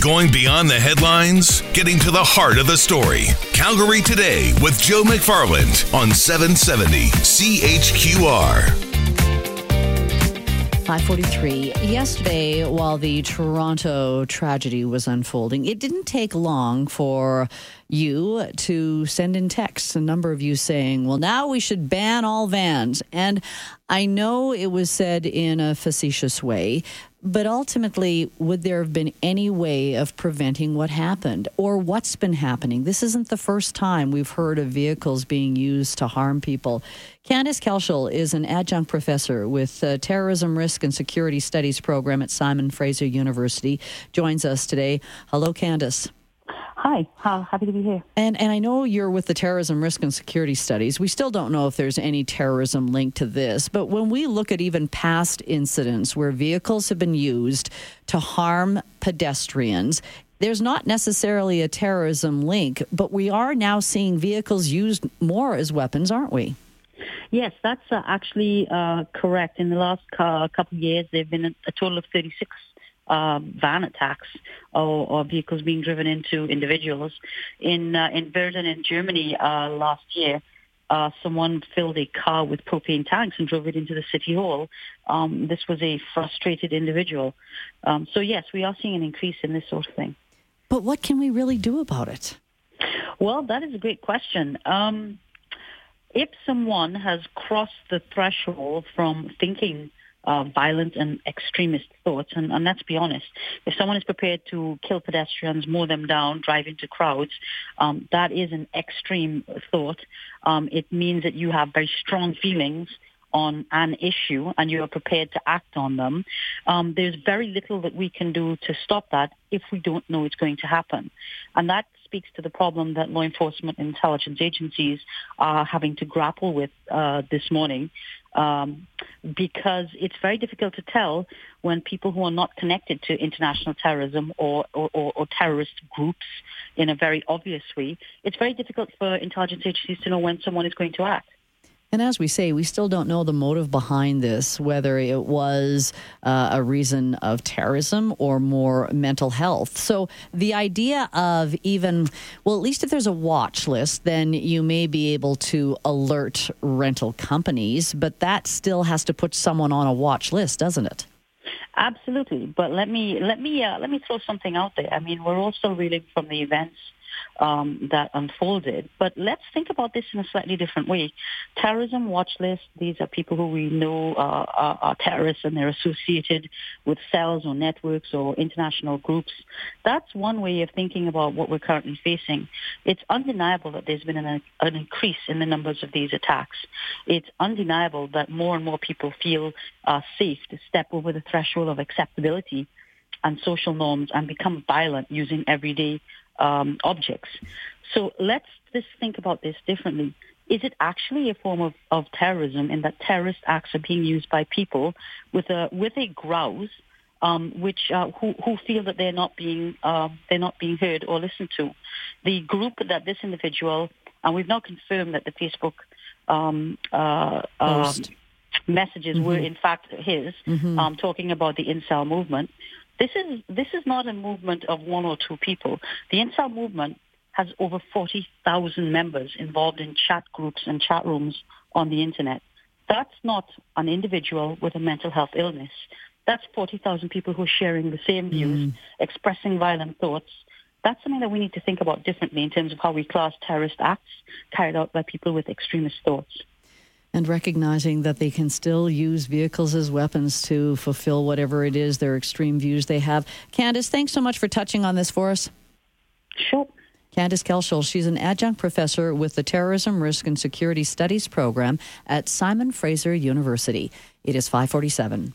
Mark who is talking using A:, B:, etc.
A: Going beyond the headlines, getting to the heart of the story. Calgary Today with Joe McFarland on 770 CHQR.
B: 543. Yesterday, while the Toronto tragedy was unfolding, it didn't take long for you to send in texts, a number of you saying, well, now we should ban all vans. And I know it was said in a facetious way, but ultimately, would there have been any way of preventing what happened or what's been happening? This isn't the first time we've heard of vehicles being used to harm people. Candyce Kelshall is an adjunct professor with the Terrorism Risk and Security Studies program at Simon Fraser University. Joins us today. Hello, Candyce.
C: Hi, uh, happy to be here.
B: And and I know you're with the Terrorism Risk and Security Studies. We still don't know if there's any terrorism linked to this, but when we look at even past incidents where vehicles have been used to harm pedestrians, there's not necessarily a terrorism link, but we are now seeing vehicles used more as weapons, aren't we?
C: Yes, that's uh, actually uh, correct. In the last uh, couple of years, there have been a total of 36 uh, van attacks or, or, vehicles being driven into individuals. In uh, in Verden in Germany uh, last year, uh, someone filled a car with propane tanks and drove it into the city hall. Um, this was a frustrated individual. Um, so yes, we are seeing an increase in this sort of thing.
B: But what can we really do about it?
C: Well, that is a great question. Um, if someone has crossed the threshold from thinking uh, violent and extremist thoughts. And, and let's be honest, if someone is prepared to kill pedestrians, mow them down, drive into crowds, um, that is an extreme thought. Um, it means that you have very strong feelings on an issue and you are prepared to act on them, um, there's very little that we can do to stop that if we don't know it's going to happen. And that speaks to the problem that law enforcement intelligence agencies are having to grapple with uh, this morning um, because it's very difficult to tell when people who are not connected to international terrorism or, or, or, or terrorist groups in a very obvious way, it's very difficult for intelligence agencies to know when someone is going to act.
B: And as we say, we still don't know the motive behind this, whether it was uh, a reason of terrorism or more mental health. So the idea of even, well, at least if there's a watch list, then you may be able to alert rental companies, but that still has to put someone on a watch list, doesn't it?
C: Absolutely, but let me let me uh, let me throw something out there. I mean, we're still reeling from the events um, that unfolded. But let's think about this in a slightly different way. Terrorism watch list, these are people who we know uh, are, are terrorists and they're associated with cells or networks or international groups. That's one way of thinking about what we're currently facing. It's undeniable that there's been an, an increase in the numbers of these attacks. It's undeniable that more and more people feel uh, safe to step over the threshold of acceptability and social norms and become violent using everyday um, objects. So let's just think about this differently. Is it actually a form of, of terrorism in that terrorist acts are being used by people with a with a grouse, um, which uh, who who feel that they're not being uh, they're not being heard or listened to? The group that this individual and we've now confirmed that the Facebook um, uh, um, messages mm-hmm. were in fact his, mm-hmm. Um, talking about the incel movement. This is this is not a movement of one or two people. The incel movement has over 40,000 members involved in chat groups and chat rooms on the internet. That's not an individual with a mental health illness. That's 40,000 people who are sharing the same views, mm. expressing violent thoughts. That's something that we need to think about differently in terms of how we class terrorist acts carried out by people with extremist thoughts
B: and recognizing that they can still use vehicles as weapons to fulfill whatever it is their extreme views they have. Candyce, thanks so much for touching on this for us.
C: Sure.
B: Candyce Kelshall, she's an adjunct professor with the Terrorism Risk and Security Studies program at Simon Fraser University. It is 547.